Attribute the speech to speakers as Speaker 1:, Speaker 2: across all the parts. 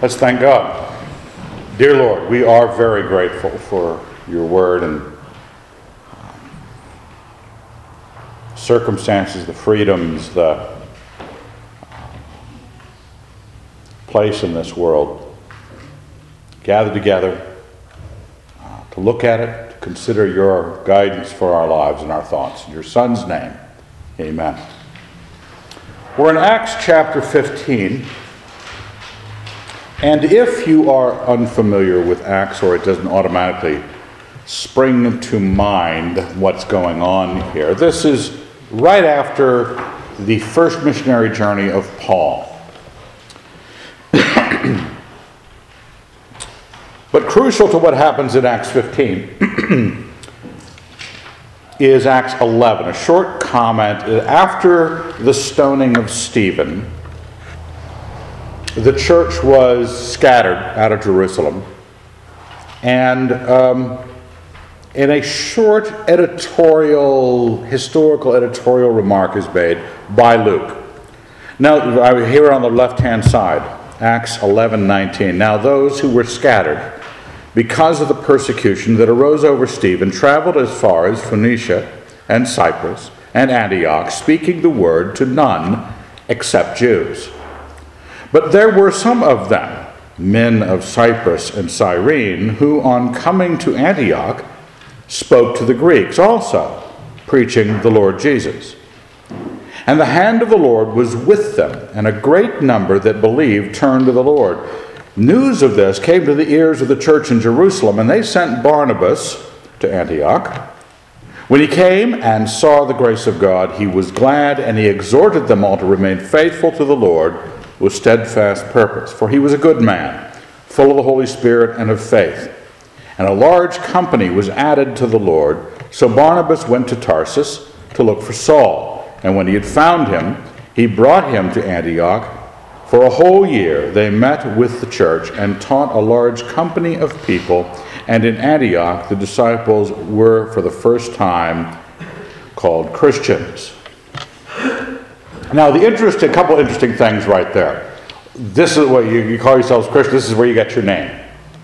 Speaker 1: Let's thank God. Dear Lord, we are very grateful for your word and um, circumstances, the freedoms, the place in this world. Gathered together uh, to look at it, to consider your guidance for our lives and our thoughts. In your Son's name, amen. We're in Acts chapter 15. And if you are unfamiliar with Acts or it doesn't automatically spring to mind what's going on here, this is right after the first missionary journey of Paul. but crucial to what happens in Acts 15 is Acts 11, a short comment after the stoning of Stephen the church was scattered out of Jerusalem. And um, in a short editorial, historical editorial remark is made by Luke. Now, here on the left hand side, Acts 11 19. Now, those who were scattered because of the persecution that arose over Stephen traveled as far as Phoenicia and Cyprus and Antioch, speaking the word to none except Jews. But there were some of them, men of Cyprus and Cyrene, who on coming to Antioch spoke to the Greeks also, preaching the Lord Jesus. And the hand of the Lord was with them, and a great number that believed turned to the Lord. News of this came to the ears of the church in Jerusalem, and they sent Barnabas to Antioch. When he came and saw the grace of God, he was glad, and he exhorted them all to remain faithful to the Lord with steadfast purpose. For he was a good man, full of the Holy Spirit and of faith. And a large company was added to the Lord. So Barnabas went to Tarsus to look for Saul. And when he had found him, he brought him to Antioch. For a whole year they met with the church and taught a large company of people. And in Antioch the disciples were for the first time called Christians. Now, the interesting, couple interesting things right there. This is what you, you call yourselves Christians. This is where you get your name,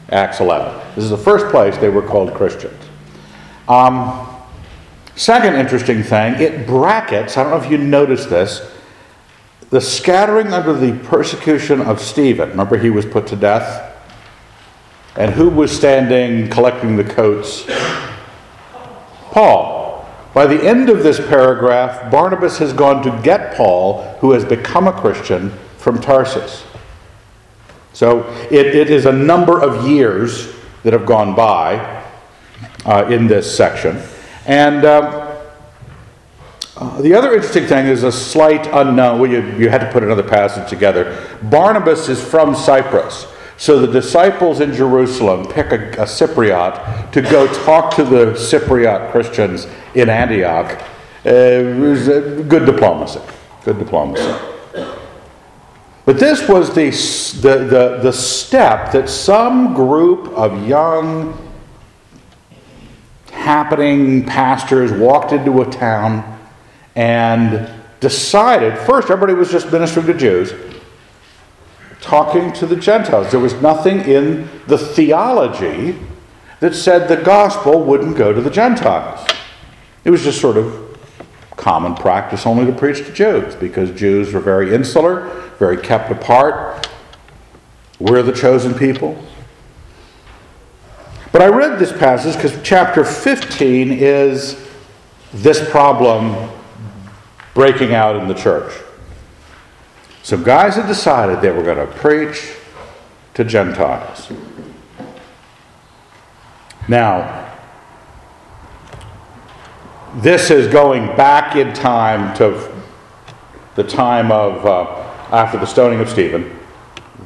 Speaker 1: Acts 11. This is the first place they were called Christians. Um, second interesting thing, it brackets, I don't know if you noticed this, the scattering under the persecution of Stephen. Remember, he was put to death? And who was standing collecting the coats? Paul. By the end of this paragraph, Barnabas has gone to get Paul, who has become a Christian, from Tarsus. So it, it is a number of years that have gone by uh, in this section. And um, uh, the other interesting thing is a slight unknown. Well, you, you had to put another passage together. Barnabas is from Cyprus. So the disciples in Jerusalem pick a, a, Cypriot to go talk to the Cypriot Christians in Antioch. Uh, it was good diplomacy. Good diplomacy. But this was the, the, the, the step that some group of young, happening pastors walked into a town and decided first, everybody was just ministering to Jews talking to the Gentiles. There was nothing in the theology that said the gospel wouldn't go to the Gentiles. It was just sort of common practice only to preach to Jews because Jews were very insular, very kept apart. We're the chosen people. But I read this passage because chapter 15 is this problem breaking out in the church. So, guys had decided they were going to preach to Gentiles. Now, this is going back in time to the time of uh, after the stoning of Stephen.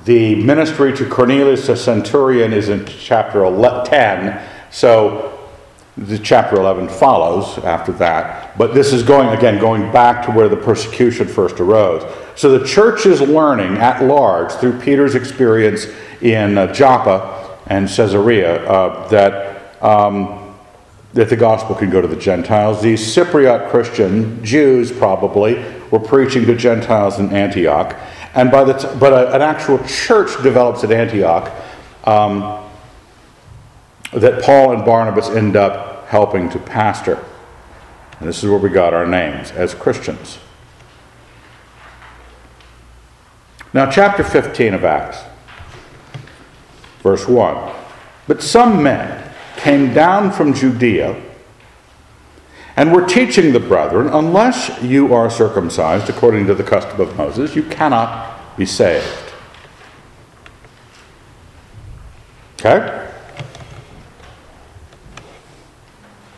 Speaker 1: The ministry to Cornelius the centurion is in chapter 10. So the chapter 11 follows after that. But this is going, again, going back to where the persecution first arose. So the church is learning at large through Peter's experience in uh, Joppa and Caesarea uh, that, um, that the gospel can go to the Gentiles. These Cypriot Christian Jews probably were preaching to Gentiles in Antioch. And by the t- but a, an actual church develops at Antioch um, that Paul and Barnabas end up helping to pastor. And this is where we got our names as Christians. Now, chapter 15 of Acts, verse 1. But some men came down from Judea and were teaching the brethren, unless you are circumcised according to the custom of Moses, you cannot be saved. Okay?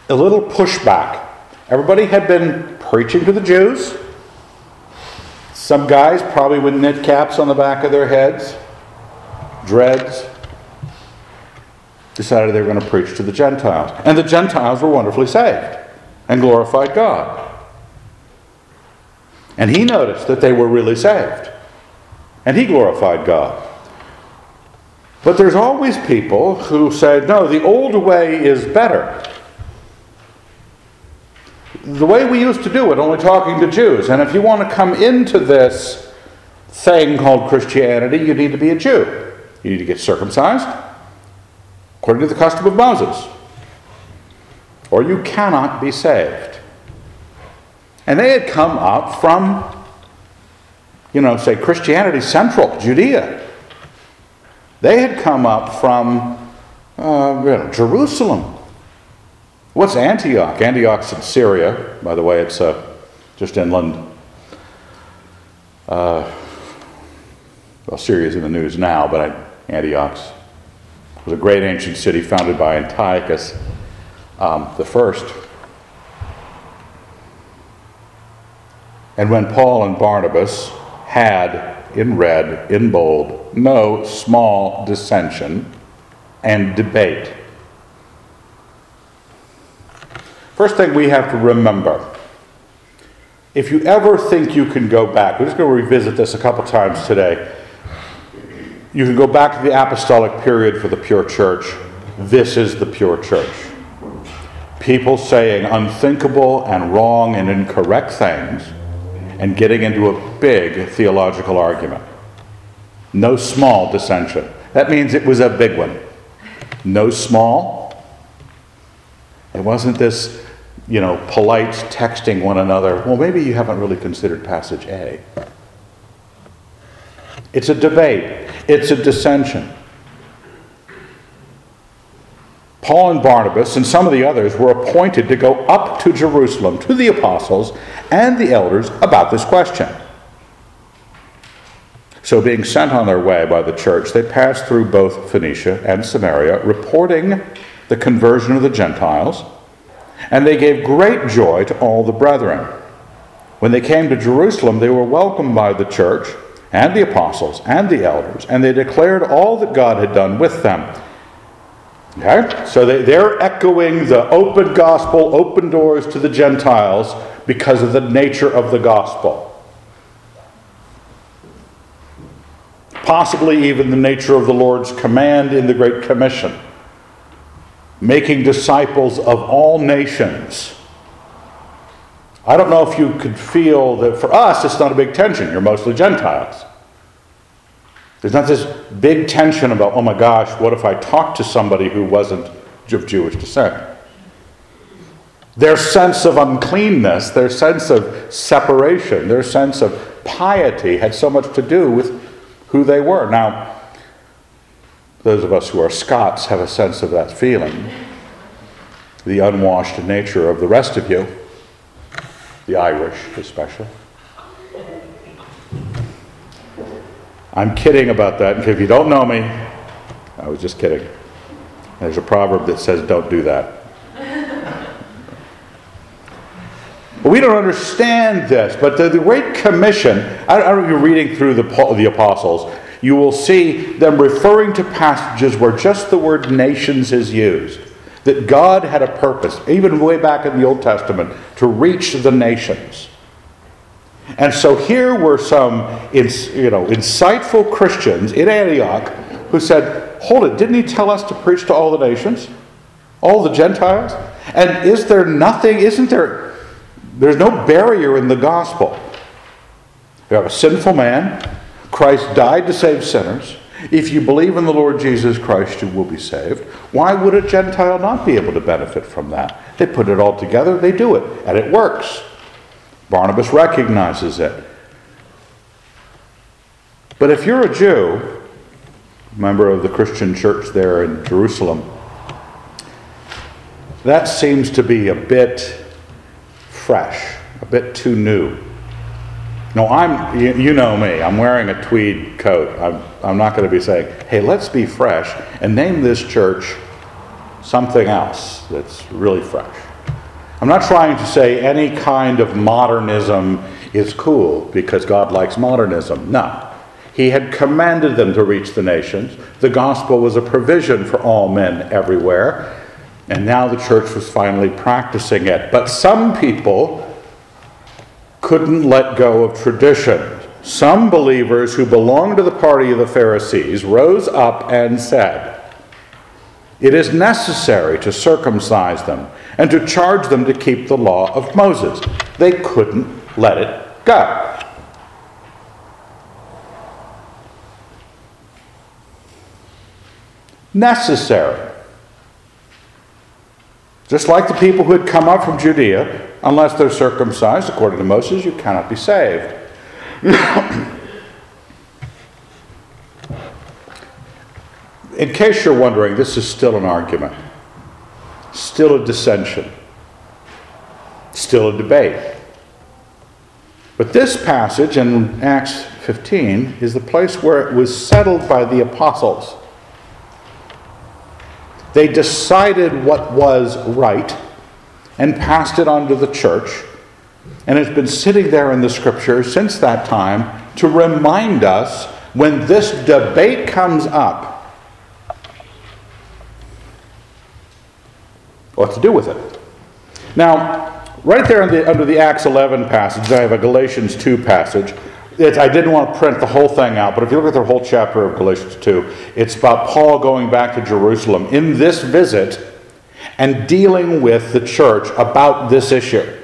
Speaker 1: A little pushback. Everybody had been preaching to the Jews. Some guys, probably with knit caps on the back of their heads, dreads, decided they were going to preach to the Gentiles. And the Gentiles were wonderfully saved and glorified God. And he noticed that they were really saved. And he glorified God. But there's always people who say, no, the old way is better. The way we used to do it, only talking to Jews. And if you want to come into this thing called Christianity, you need to be a Jew. You need to get circumcised according to the custom of Moses. Or you cannot be saved. And they had come up from, you know, say Christianity Central, Judea. They had come up from uh, you know, Jerusalem. What's Antioch? Antioch's in Syria. By the way, it's uh, just inland. Uh, well, Syria's in the news now, but I, Antioch's was a great ancient city founded by Antiochus um, the first. And when Paul and Barnabas had in red, in bold, no small dissension and debate. First thing we have to remember if you ever think you can go back, we're just going to revisit this a couple times today. You can go back to the apostolic period for the pure church. This is the pure church. People saying unthinkable and wrong and incorrect things and getting into a big theological argument. No small dissension. That means it was a big one. No small. It wasn't this, you know, polite texting one another. Well, maybe you haven't really considered passage A. It's a debate, it's a dissension. Paul and Barnabas and some of the others were appointed to go up to Jerusalem to the apostles and the elders about this question. So, being sent on their way by the church, they passed through both Phoenicia and Samaria, reporting the conversion of the Gentiles, and they gave great joy to all the brethren. When they came to Jerusalem, they were welcomed by the church and the apostles and the elders, and they declared all that God had done with them. Okay? So they, they're echoing the open gospel, open doors to the Gentiles because of the nature of the gospel. Possibly even the nature of the Lord's command in the Great Commission making disciples of all nations. I don't know if you could feel that for us it's not a big tension. You're mostly Gentiles. There's not this big tension about, oh my gosh, what if I talked to somebody who wasn't of Jewish descent? Their sense of uncleanness, their sense of separation, their sense of piety had so much to do with who they were. Now, those of us who are Scots have a sense of that feeling. The unwashed nature of the rest of you, the Irish especially. I'm kidding about that. If you don't know me, I was just kidding. There's a proverb that says, don't do that. But we don't understand this. But the, the Great Commission, I don't know if you're reading through the, the apostles, you will see them referring to passages where just the word nations is used. That God had a purpose, even way back in the Old Testament, to reach the nations. And so here were some you know, insightful Christians in Antioch who said, Hold it, didn't he tell us to preach to all the nations? All the Gentiles? And is there nothing, isn't there, there's no barrier in the gospel. You have a sinful man, Christ died to save sinners. If you believe in the Lord Jesus Christ, you will be saved. Why would a Gentile not be able to benefit from that? They put it all together, they do it, and it works. Barnabas recognizes it. But if you're a Jew, member of the Christian church there in Jerusalem, that seems to be a bit fresh, a bit too new. No, I'm, you, you know me, I'm wearing a tweed coat. I'm, I'm not going to be saying, hey, let's be fresh and name this church something else that's really fresh. I'm not trying to say any kind of modernism is cool because God likes modernism. No. He had commanded them to reach the nations. The gospel was a provision for all men everywhere. And now the church was finally practicing it. But some people couldn't let go of tradition. Some believers who belonged to the party of the Pharisees rose up and said, It is necessary to circumcise them and to charge them to keep the law of Moses. They couldn't let it go. Necessary. Just like the people who had come up from Judea, unless they're circumcised, according to Moses, you cannot be saved. In case you're wondering, this is still an argument, still a dissension, still a debate. But this passage in Acts 15 is the place where it was settled by the apostles. They decided what was right and passed it on to the church. And it's been sitting there in the scriptures since that time to remind us when this debate comes up what to do with it. Now, right there the, under the Acts 11 passage, I have a Galatians 2 passage it's, I didn't want to print the whole thing out, but if you look at the whole chapter of Galatians 2, it's about Paul going back to Jerusalem in this visit and dealing with the church about this issue.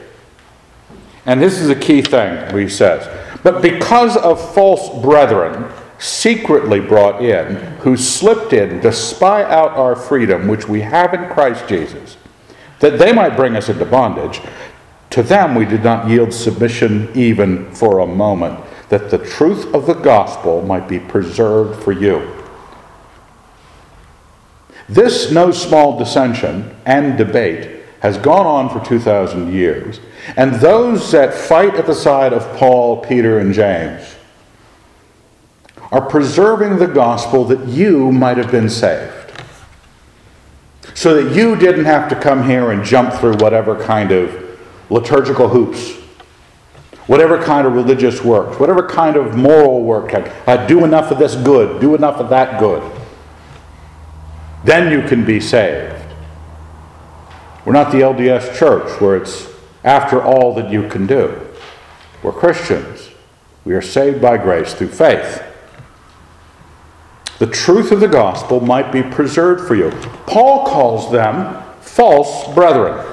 Speaker 1: And this is a key thing, he says. But because of false brethren, secretly brought in, who slipped in to spy out our freedom, which we have in Christ Jesus, that they might bring us into bondage, to them we did not yield submission even for a moment that the truth of the gospel might be preserved for you. This no small dissension and debate has gone on for 2,000 years, and those that fight at the side of Paul, Peter, and James are preserving the gospel that you might have been saved. So that you didn't have to come here and jump through whatever kind of liturgical hoops whatever kind of religious works, whatever kind of moral work, uh, do enough of this good, do enough of that good. Then you can be saved. We're not the LDS church where it's after all that you can do. We're Christians. We are saved by grace through faith. The truth of the gospel might be preserved for you. Paul calls them false brethren.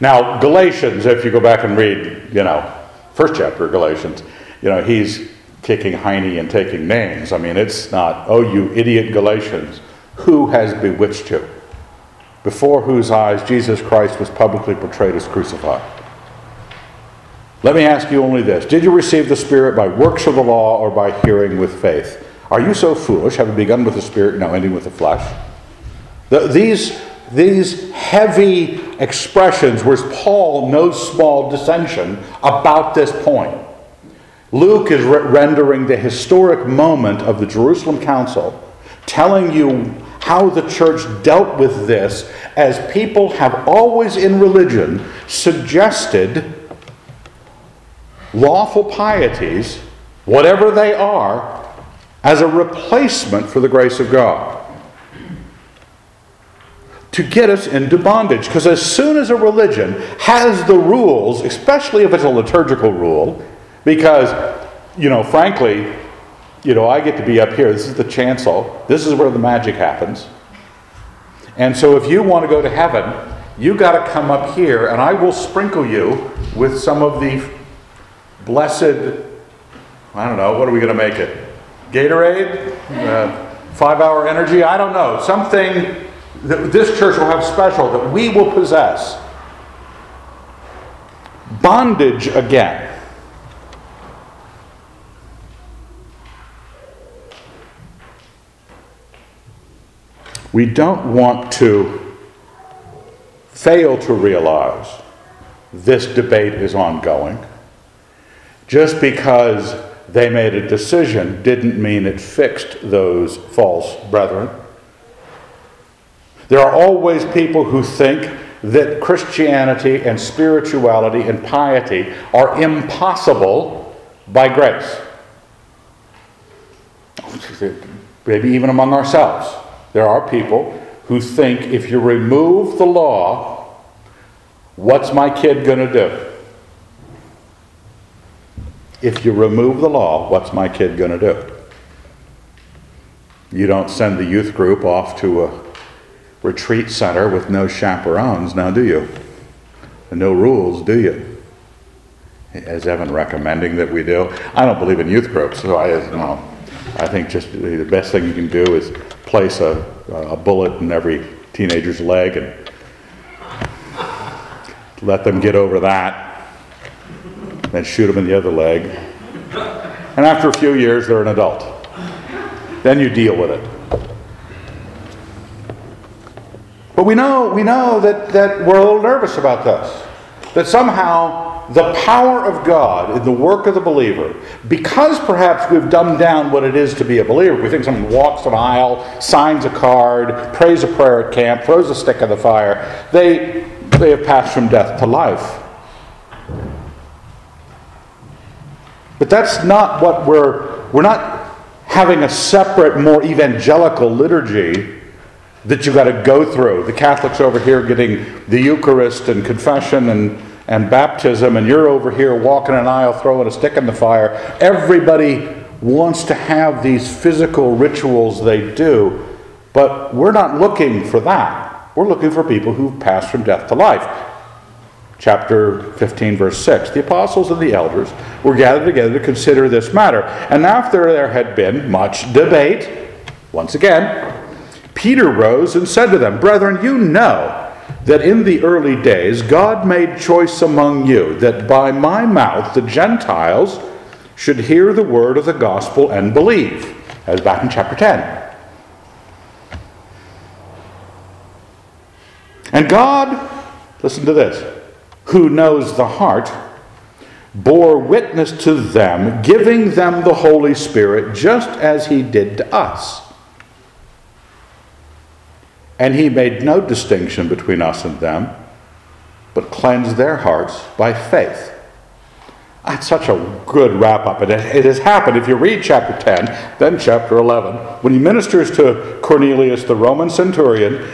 Speaker 1: Now, Galatians, if you go back and read, you know, first chapter of Galatians, you know, he's kicking Heine and taking names. I mean, it's not, oh, you idiot Galatians, who has bewitched you? Before whose eyes Jesus Christ was publicly portrayed as crucified. Let me ask you only this Did you receive the Spirit by works of the law or by hearing with faith? Are you so foolish, having begun with the Spirit, now ending with the flesh? The, these these heavy expressions were Paul no small dissension about this point. Luke is re- rendering the historic moment of the Jerusalem Council, telling you how the church dealt with this as people have always in religion suggested lawful pieties, whatever they are, as a replacement for the grace of God to get us into bondage. Because as soon as a religion has the rules, especially if it's a liturgical rule, because, you know, frankly, you know, I get to be up here. This is the chancel. This is where the magic happens. And so if you want to go to heaven, you got to come up here, and I will sprinkle you with some of the blessed I don't know, what are we going to make it? Gatorade? Uh, five hour energy? I don't know. Something that this church will have special that we will possess. Bondage again. We don't want to fail to realize this debate is ongoing. Just because they made a decision didn't mean it fixed those false brethren. There are always people who think that Christianity and spirituality and piety are impossible by grace. Maybe even among ourselves. There are people who think if you remove the law, what's my kid going to do? If you remove the law, what's my kid going to do? You don't send the youth group off to a retreat center with no chaperones, now do you? And no rules, do you? Is Evan recommending that we do? I don't believe in youth groups, so I, no. I think just the best thing you can do is place a, a bullet in every teenager's leg and let them get over that, then shoot them in the other leg. And after a few years, they're an adult. Then you deal with it. But we know, we know that, that we're a little nervous about this. That somehow the power of God in the work of the believer, because perhaps we've dumbed down what it is to be a believer, we think someone walks an aisle, signs a card, prays a prayer at camp, throws a stick in the fire, they, they have passed from death to life. But that's not what we're, we're not having a separate, more evangelical liturgy that you've got to go through. The Catholics over here getting the Eucharist and confession and and baptism, and you're over here walking an aisle throwing a stick in the fire. Everybody wants to have these physical rituals they do, but we're not looking for that. We're looking for people who've passed from death to life. Chapter 15, verse 6. The apostles and the elders were gathered together to consider this matter. And after there had been much debate, once again, Peter rose and said to them, Brethren, you know that in the early days God made choice among you that by my mouth the Gentiles should hear the word of the gospel and believe, as back in chapter 10. And God, listen to this, who knows the heart, bore witness to them, giving them the Holy Spirit, just as he did to us. And he made no distinction between us and them, but cleansed their hearts by faith. That's such a good wrap up. And it has happened. If you read chapter 10, then chapter 11, when he ministers to Cornelius, the Roman centurion,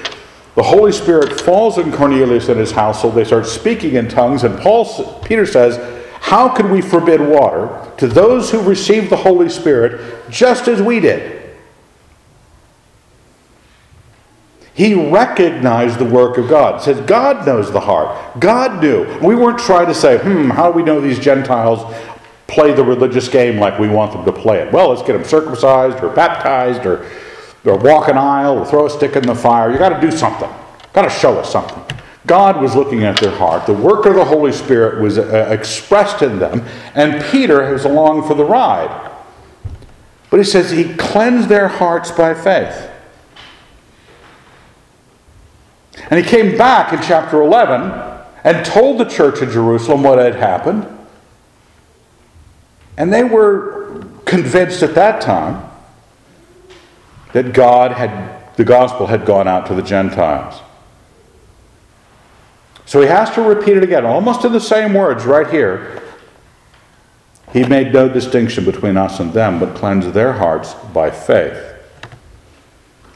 Speaker 1: the Holy Spirit falls on Cornelius and his household. They start speaking in tongues, and Paul, Peter says, How can we forbid water to those who received the Holy Spirit just as we did? He recognized the work of God. Says God knows the heart. God knew. We weren't trying to say, hmm, how do we know these Gentiles play the religious game like we want them to play it? Well, let's get them circumcised or baptized or, or walk an aisle or throw a stick in the fire. You got to do something. Got to show us something. God was looking at their heart. The work of the Holy Spirit was uh, expressed in them, and Peter was along for the ride. But he says he cleansed their hearts by faith. And he came back in chapter 11 and told the church in Jerusalem what had happened. And they were convinced at that time that God had, the gospel had gone out to the Gentiles. So he has to repeat it again, almost in the same words right here. He made no distinction between us and them, but cleansed their hearts by faith.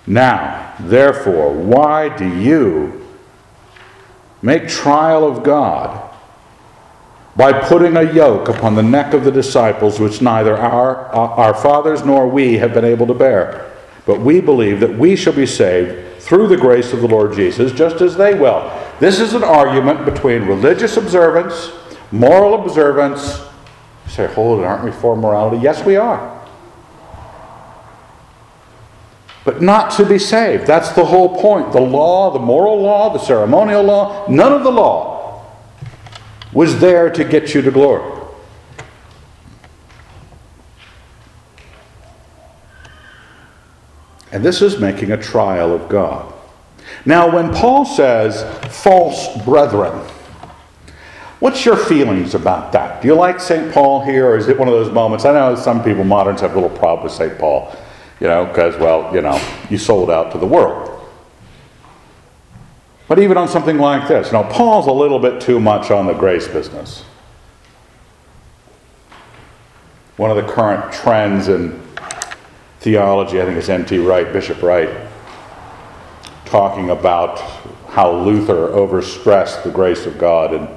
Speaker 1: Now, therefore, why do you make trial of God by putting a yoke upon the neck of the disciples which neither our, our fathers nor we have been able to bear? But we believe that we shall be saved through the grace of the Lord Jesus, just as they will. This is an argument between religious observance, moral observance, say, hold it, aren't we for morality? Yes, we are. But not to be saved. That's the whole point. The law, the moral law, the ceremonial law, none of the law was there to get you to glory. And this is making a trial of God. Now, when Paul says false brethren, what's your feelings about that? Do you like St. Paul here, or is it one of those moments? I know some people, moderns, have a little problem with St. Paul, you know, because, well, you know, you sold out to the world. But even on something like this, you know, Paul's a little bit too much on the grace business. One of the current trends in theology, I think it's N.T. Wright, Bishop Wright, talking about how Luther overstressed the grace of God in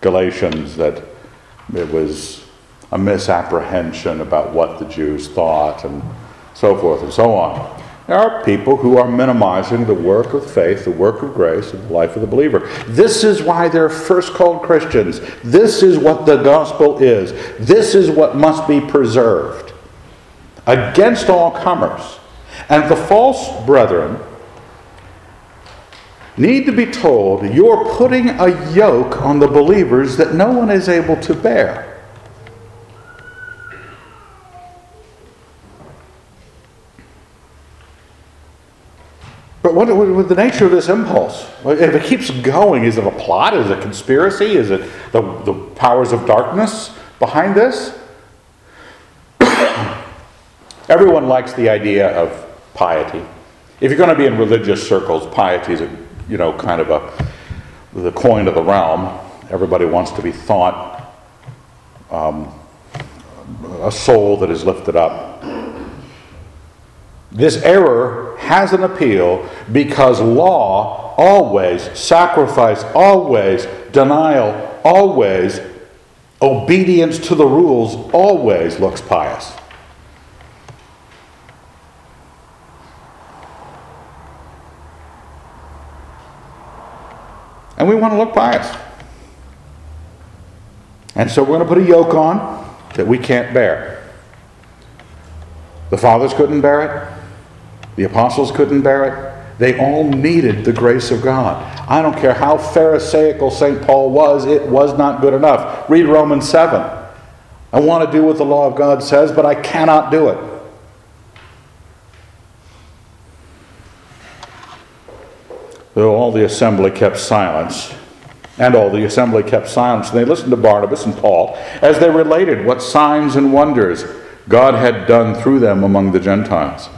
Speaker 1: Galatians, that it was a misapprehension about what the Jews thought and so forth and so on. There are people who are minimizing the work of faith, the work of grace, and the life of the believer. This is why they're first called Christians. This is what the gospel is. This is what must be preserved against all comers. And the false brethren need to be told you're putting a yoke on the believers that no one is able to bear. But what, what, the nature of this impulse? If it keeps going, is it a plot? Is it a conspiracy? Is it the, the powers of darkness behind this? Everyone likes the idea of piety. If you're going to be in religious circles, piety is a, you know, kind of a the coin of the realm. Everybody wants to be thought um, a soul that is lifted up. This error has an appeal because law always, sacrifice always, denial always, obedience to the rules always looks pious. And we want to look pious. And so we're going to put a yoke on that we can't bear. The fathers couldn't bear it. The apostles couldn't bear it. They all needed the grace of God. I don't care how Pharisaical St. Paul was, it was not good enough. Read Romans 7. I want to do what the law of God says, but I cannot do it. Though all the assembly kept silence, and all the assembly kept silence, and they listened to Barnabas and Paul as they related what signs and wonders God had done through them among the Gentiles.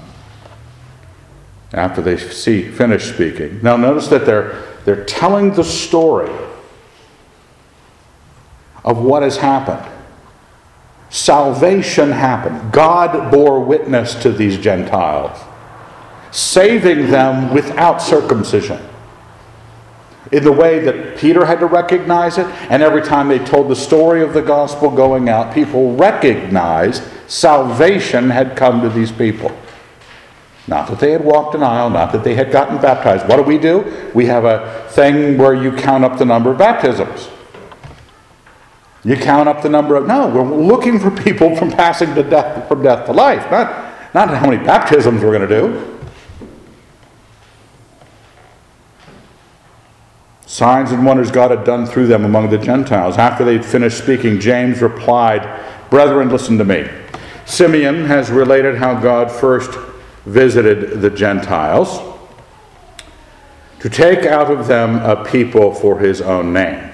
Speaker 1: After they see, finish speaking. Now, notice that they're, they're telling the story of what has happened. Salvation happened. God bore witness to these Gentiles saving them without circumcision. In the way that Peter had to recognize it, and every time they told the story of the gospel going out, people recognized salvation had come to these people. Not that they had walked an aisle, not that they had gotten baptized. What do we do? We have a thing where you count up the number of baptisms. You count up the number of. No, we're looking for people from passing to death, from death to life, not, not how many baptisms we're going to do. Signs and wonders God had done through them among the Gentiles. After they'd finished speaking, James replied, Brethren, listen to me. Simeon has related how God first visited the Gentiles to take out of them a people for his own name.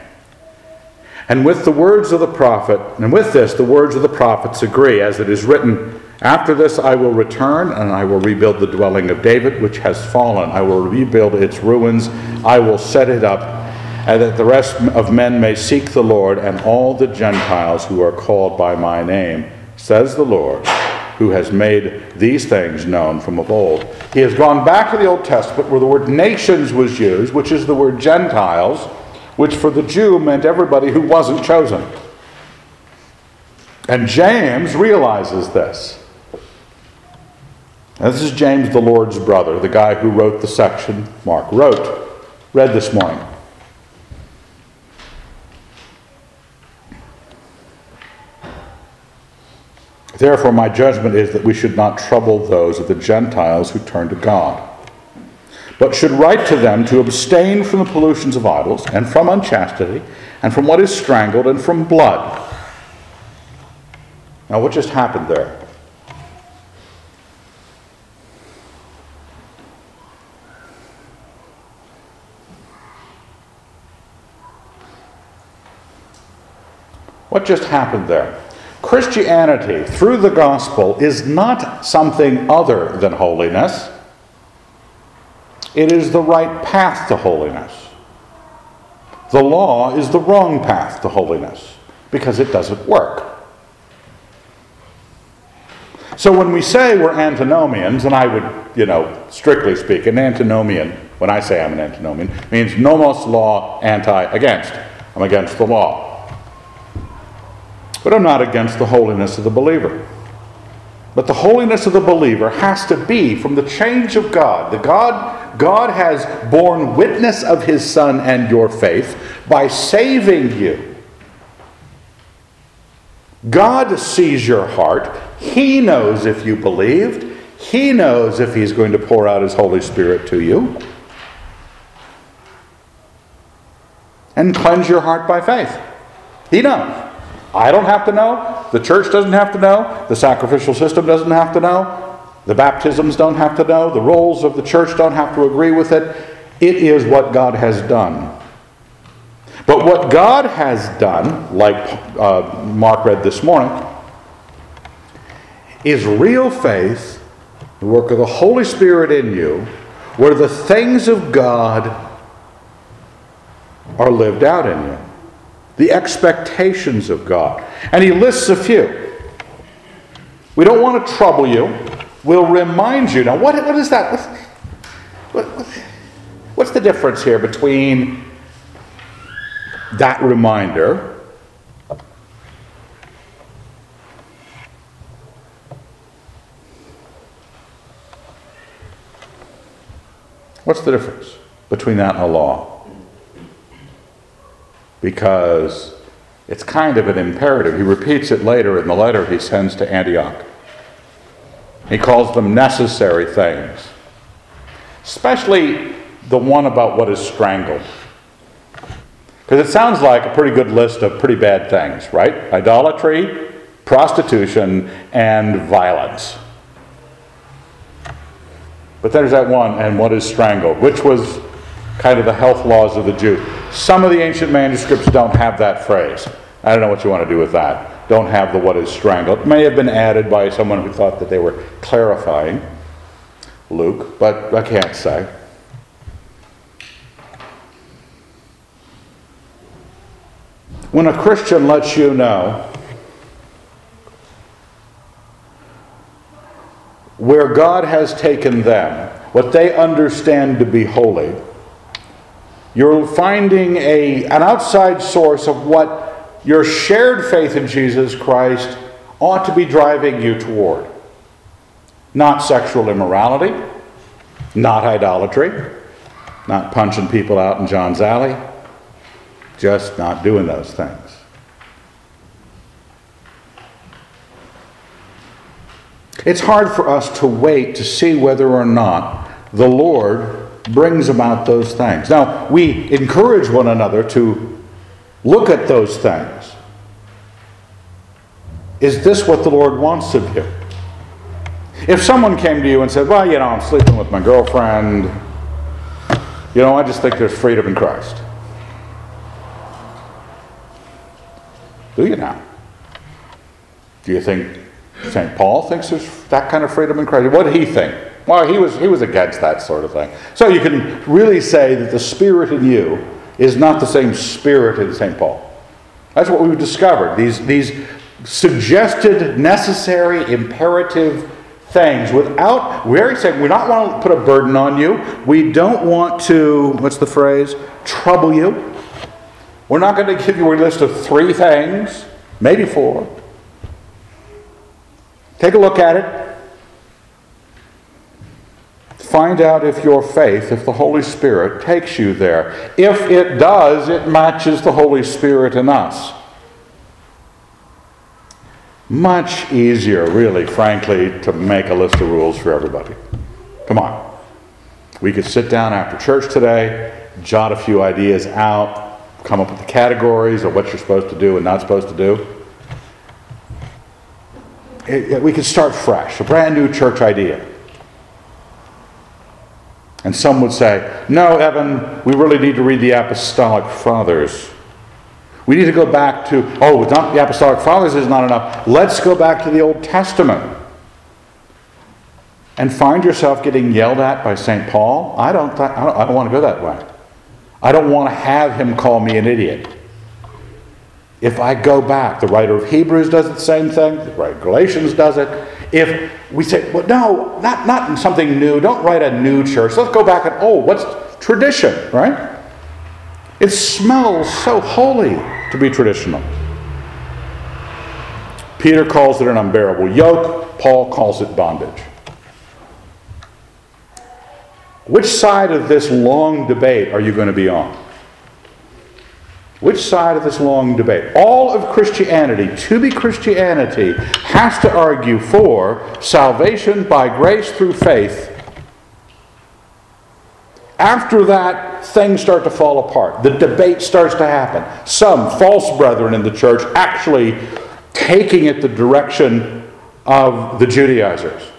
Speaker 1: And with the words of the prophet, and with this, the words of the prophets agree, as it is written, After this I will return, and I will rebuild the dwelling of David, which has fallen. I will rebuild its ruins, I will set it up, and that the rest of men may seek the Lord, and all the Gentiles who are called by my name, says the Lord, who has made these things known from of old. He has gone back to the Old Testament where the word nations was used, which is the word Gentiles which for the Jew meant everybody who wasn't chosen. And James realizes this. Now, this is James, the Lord's brother, the guy who wrote the section Mark wrote, read this morning. Therefore, my judgment is that we should not trouble those of the Gentiles who turn to God, but should write to them to abstain from the pollutions of idols, and from unchastity, and from what is strangled, and from blood. Now, what just happened there? What just happened there? Christianity, through the gospel, is not something other than holiness. It is the right path to holiness. The law is the wrong path to holiness because it doesn't work. So when we say we're antinomians, and I would, you know, strictly speak, an antinomian, when I say I'm an antinomian, means nomos law, anti, against. I'm against the law. But I'm not against the holiness of the believer. But the holiness of the believer has to be from the change of God. The God, God has borne witness of his Son and your faith by saving you. God sees your heart. He knows if you believed. He knows if he's going to pour out his Holy Spirit to you. And cleanse your heart by faith. He knows. I don't have to know. The church doesn't have to know. The sacrificial system doesn't have to know. The baptisms don't have to know. The roles of the church don't have to agree with it. It is what God has done. But what God has done, like uh, Mark read this morning, is real faith, the work of the Holy Spirit in you, where the things of God are lived out in you the expectations of God. And he lists a few. We don't want to trouble you. We'll remind you. Now, what, what is that? What, what, what's the difference here between that reminder What's the difference between that and a law? Because it's kind of an imperative. He repeats it later in the letter he sends to Antioch. He calls them necessary things, especially the one about what is strangled. Because it sounds like a pretty good list of pretty bad things, right? Idolatry, prostitution, and violence. But there's that one, and what is strangled, which was kind of the health laws of the Jew. Some of the ancient manuscripts don't have that phrase. I don't know what you want to do with that. Don't have the what is strangled. It may have been added by someone who thought that they were clarifying Luke, but I can't say. When a Christian lets you know where God has taken them, what they understand to be holy, you're finding a, an outside source of what your shared faith in Jesus Christ ought to be driving you toward. Not sexual immorality, not idolatry, not punching people out in John's Alley, just not doing those things. It's hard for us to wait to see whether or not the Lord brings about those things. Now, we encourage one another to look at those things. Is this what the Lord wants of you? If someone came to you and said, Well, you know, I'm sleeping with my girlfriend, you know, I just think there's freedom in Christ. Do you now? Do you think St. Paul thinks there's that kind of freedom in Christ? What did he think? Well, he was, he was against that sort of thing. So you can really say that the spirit in you is not the same spirit in St. Paul. That's what we've discovered. These, these suggested, necessary, imperative things without, we're saying we don't want to put a burden on you. We don't want to, what's the phrase, trouble you. We're not going to give you a list of three things, maybe four. Take a look at it. Find out if your faith, if the Holy Spirit takes you there. If it does, it matches the Holy Spirit in us. Much easier, really, frankly, to make a list of rules for everybody. Come on. We could sit down after church today, jot a few ideas out, come up with the categories of what you're supposed to do and not supposed to do. It, it, we could start fresh, a brand new church idea. And some would say, no, Evan, we really need to read the Apostolic Fathers. We need to go back to, oh, not the Apostolic Fathers is not enough. Let's go back to the Old Testament. And find yourself getting yelled at by St. Paul? I don't, th- I don't, I don't want to go that way. I don't want to have him call me an idiot. If I go back, the writer of Hebrews does the same thing, the writer of Galatians does it. If we say, well, no, not, not something new, don't write a new church. Let's go back and, oh, what's tradition, right? It smells so holy to be traditional. Peter calls it an unbearable yoke, Paul calls it bondage. Which side of this long debate are you going to be on? Which side of this long debate? All of Christianity, to be Christianity, has to argue for salvation by grace through faith after that, things start to fall apart. The debate starts to happen. Some false brethren in the church actually taking it the direction of the Judaizers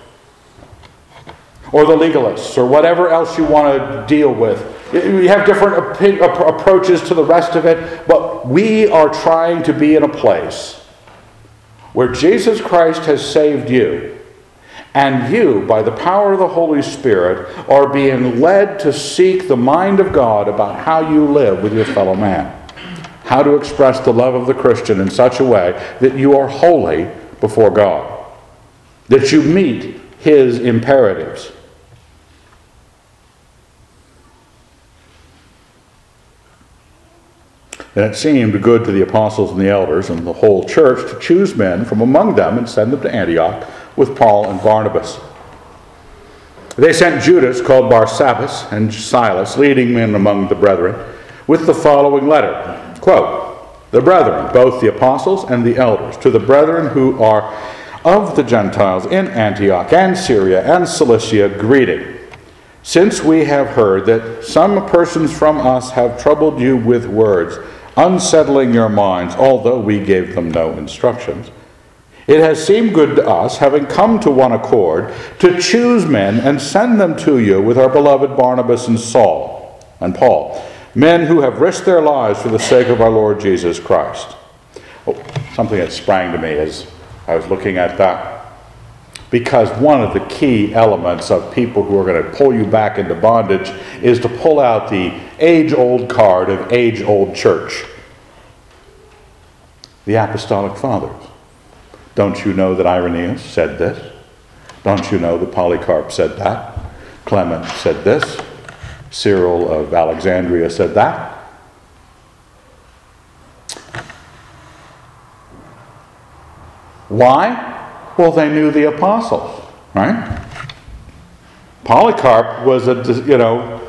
Speaker 1: or the legalists or whatever else you want to deal with. We have different approaches to the rest of it, but we are trying to be in a place where Jesus Christ has saved you and you, by the power of the Holy Spirit, are being led to seek the mind of God about how you live with your fellow man. How to express the love of the Christian in such a way that you are holy before God, that you meet his imperatives. And it seemed good to the apostles and the elders and the whole church to choose men from among them and send them to Antioch with Paul and Barnabas. They sent Judas, called Barsabbas, and Silas, leading men among the brethren, with the following letter Quote, The brethren, both the apostles and the elders, to the brethren who are of the Gentiles in Antioch and Syria and Cilicia, greeting. Since we have heard that some persons from us have troubled you with words, unsettling your minds, although we gave them no instructions, it has seemed good to us, having come to one accord, to choose men and send them to you with our beloved Barnabas and Saul and Paul, men who have risked their lives for the sake of our Lord Jesus Christ. Oh, something that sprang to me as I was looking at that. Because one of the key elements of people who are going to pull you back into bondage is to pull out the age old card of age old church the Apostolic Fathers. Don't you know that Irenaeus said this? Don't you know that Polycarp said that? Clement said this. Cyril of Alexandria said that. Why? Well, they knew the apostles, right? Polycarp was a you know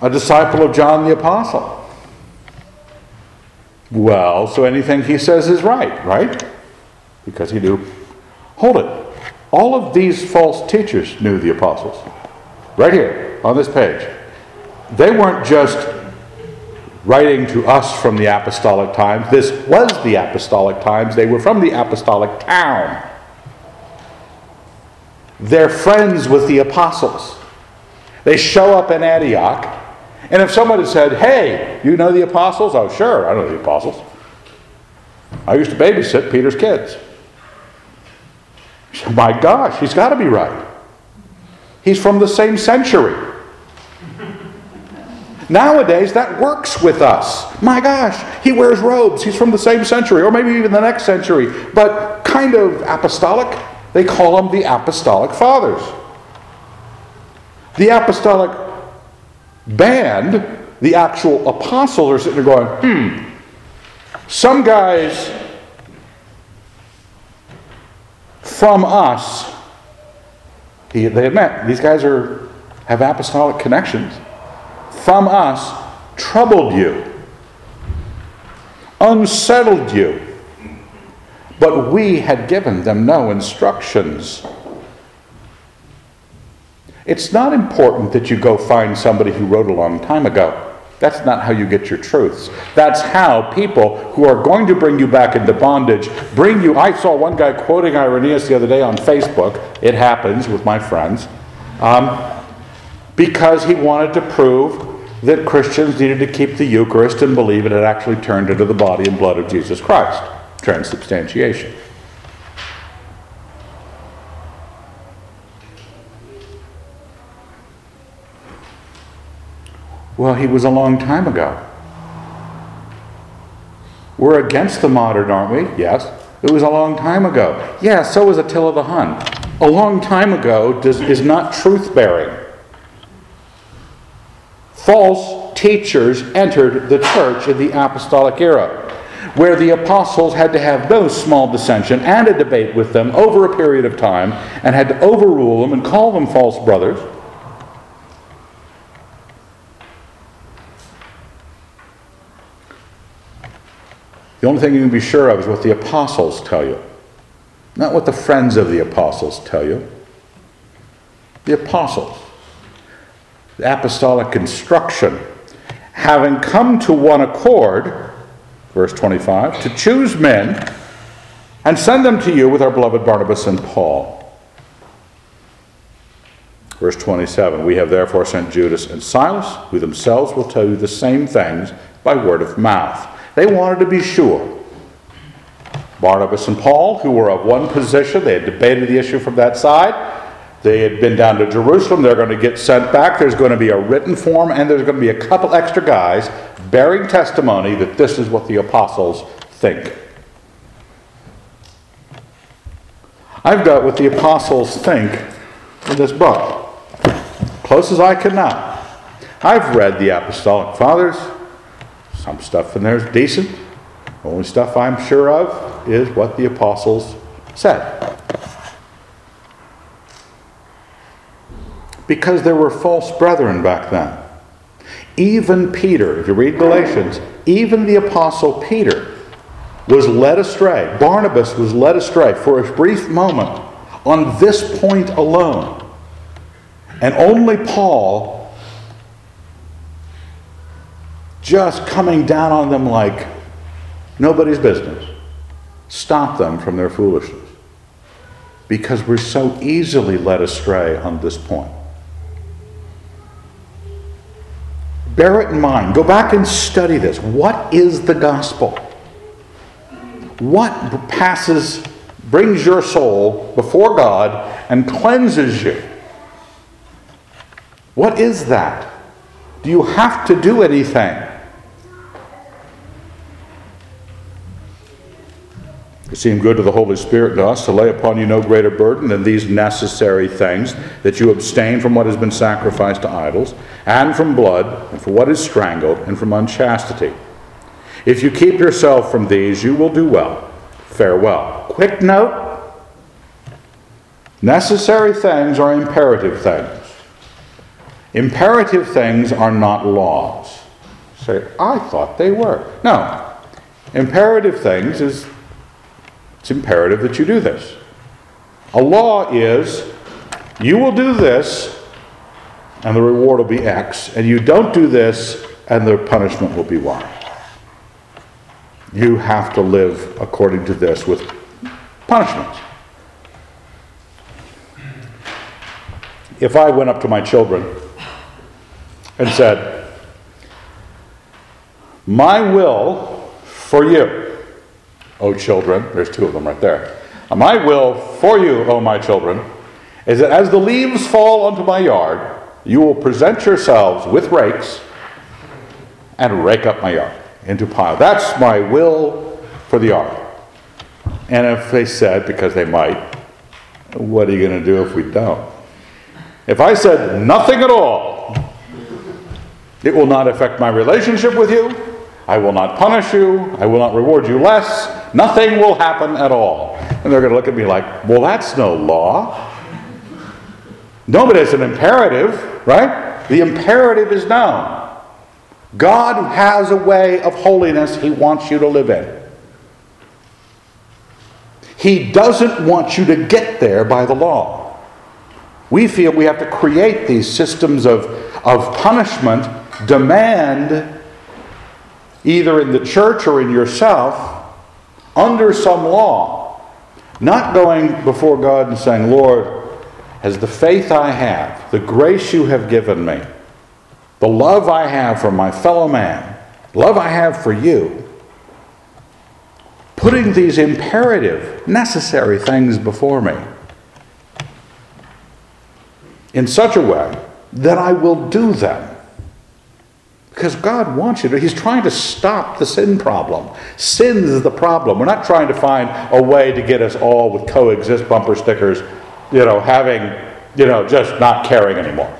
Speaker 1: a disciple of John the apostle. Well, so anything he says is right, right? because he knew. Hold it. All of these false teachers knew the apostles. Right here on this page. They weren't just writing to us from the apostolic times. This was the apostolic times. They were from the apostolic town. They're friends with the apostles. They show up in Antioch, and if someone had said, Hey, you know the apostles? Oh, sure, I know the apostles. I used to babysit Peter's kids. My gosh, he's got to be right. He's from the same century. Nowadays, that works with us. My gosh, he wears robes. He's from the same century, or maybe even the next century, but kind of apostolic. They call them the apostolic fathers. The apostolic band, the actual apostles, are sitting there going, hmm, some guys from us. He, they admit these guys are have apostolic connections. From us, troubled you, unsettled you, but we had given them no instructions. It's not important that you go find somebody who wrote a long time ago. That's not how you get your truths. That's how people who are going to bring you back into bondage bring you. I saw one guy quoting Irenaeus the other day on Facebook. It happens with my friends. Um, because he wanted to prove that Christians needed to keep the Eucharist and believe it had actually turned into the body and blood of Jesus Christ. Transubstantiation. Well, he was a long time ago. We're against the modern, aren't we? Yes. It was a long time ago. Yeah, so was Attila the Hun. A long time ago does, is not truth bearing. False teachers entered the church in the apostolic era, where the apostles had to have no small dissension and a debate with them over a period of time and had to overrule them and call them false brothers. The only thing you can be sure of is what the apostles tell you, not what the friends of the apostles tell you. The apostles, the apostolic instruction, having come to one accord, verse 25, to choose men and send them to you with our beloved Barnabas and Paul. Verse 27 We have therefore sent Judas and Silas, who themselves will tell you the same things by word of mouth. They wanted to be sure. Barnabas and Paul, who were of one position, they had debated the issue from that side. They had been down to Jerusalem. They're going to get sent back. There's going to be a written form, and there's going to be a couple extra guys bearing testimony that this is what the apostles think. I've got what the apostles think in this book, close as I can now. I've read the apostolic fathers. Some stuff in there is decent. The only stuff I'm sure of is what the apostles said. Because there were false brethren back then. Even Peter, if you read Galatians, even the apostle Peter was led astray. Barnabas was led astray for a brief moment on this point alone. And only Paul just coming down on them like nobody's business. Stop them from their foolishness. Because we're so easily led astray on this point. Bear it in mind. Go back and study this. What is the gospel? What passes, brings your soul before God and cleanses you? What is that? Do you have to do anything? It seemed good to the Holy Spirit to us to lay upon you no greater burden than these necessary things that you abstain from what has been sacrificed to idols, and from blood, and from what is strangled, and from unchastity. If you keep yourself from these, you will do well. Farewell. Quick note necessary things are imperative things. Imperative things are not laws. Say, I thought they were. No. Imperative things is it's imperative that you do this. A law is you will do this and the reward will be X, and you don't do this and the punishment will be Y. You have to live according to this with punishments. If I went up to my children and said, My will for you O children, there's two of them right there. My will for you, O my children, is that as the leaves fall onto my yard, you will present yourselves with rakes and rake up my yard into pile. That's my will for the yard. And if they said, because they might, what are you going to do if we don't? If I said nothing at all, it will not affect my relationship with you. I will not punish you. I will not reward you less. Nothing will happen at all. And they're going to look at me like, well, that's no law. No, but it's an imperative, right? The imperative is known. God has a way of holiness he wants you to live in. He doesn't want you to get there by the law. We feel we have to create these systems of, of punishment, demand, either in the church or in yourself, under some law. Not going before God and saying, Lord, as the faith I have, the grace you have given me, the love I have for my fellow man, love I have for you, putting these imperative, necessary things before me in such a way that I will do them. Because God wants you to. He's trying to stop the sin problem. Sin is the problem. We're not trying to find a way to get us all with coexist bumper stickers, you know, having, you know, just not caring anymore.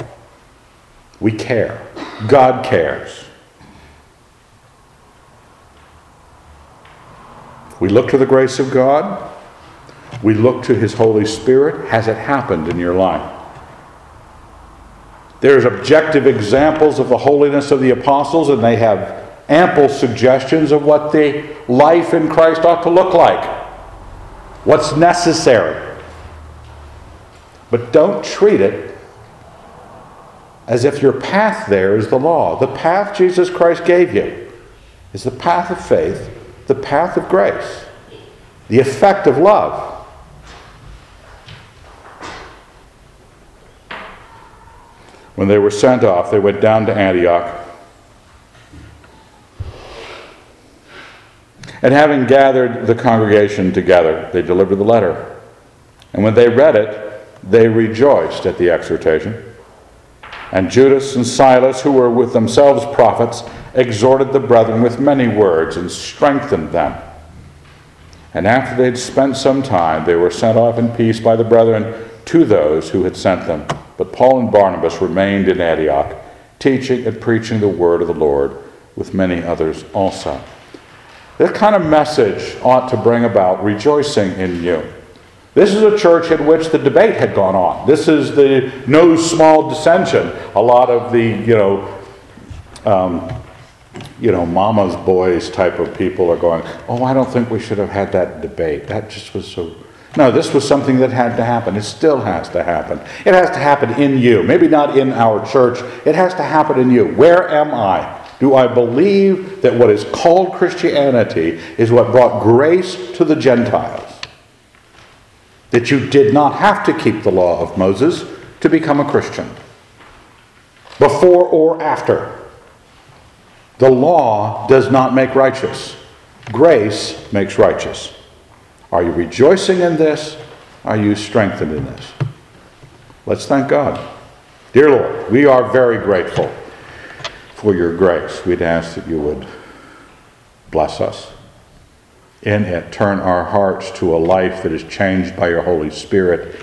Speaker 1: We care. God cares. We look to the grace of God. We look to His Holy Spirit. Has it happened in your life? There's objective examples of the holiness of the apostles, and they have ample suggestions of what the life in Christ ought to look like, what's necessary. But don't treat it as if your path there is the law. The path Jesus Christ gave you is the path of faith the path of grace, the effect of love. When they were sent off, they went down to Antioch. And having gathered the congregation together, they delivered the letter. And when they read it, they rejoiced at the exhortation. And Judas and Silas, who were with themselves prophets, exhorted the brethren with many words and strengthened them. And after they had spent some time, they were sent off in peace by the brethren to those who had sent them. But Paul and Barnabas remained in Antioch, teaching and preaching the word of the Lord with many others also. This kind of message ought to bring about rejoicing in you. This is a church in which the debate had gone on. This is the no small dissension. A lot of the, you know, um, you know, mama's boys type of people are going, oh, I don't think we should have had that debate. That just was so. No, this was something that had to happen. It still has to happen. It has to happen in you. Maybe not in our church. It has to happen in you. Where am I? Do I believe that what is called Christianity is what brought grace to the Gentiles? That you did not have to keep the law of Moses to become a Christian? Before or after? The law does not make righteous, grace makes righteous. Are you rejoicing in this? Are you strengthened in this? Let's thank God. Dear Lord, we are very grateful for your grace. We'd ask that you would bless us in it, turn our hearts to a life that is changed by your Holy Spirit,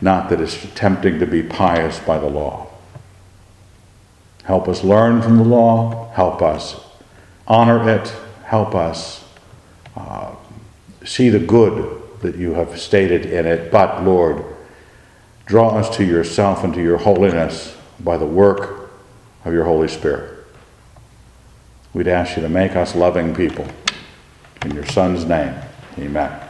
Speaker 1: not that is attempting to be pious by the law. Help us learn from the law. Help us honor it. Help us uh, see the good that you have stated in it. But, Lord, draw us to yourself and to your holiness by the work of your Holy Spirit. We'd ask you to make us loving people. In your Son's name, amen.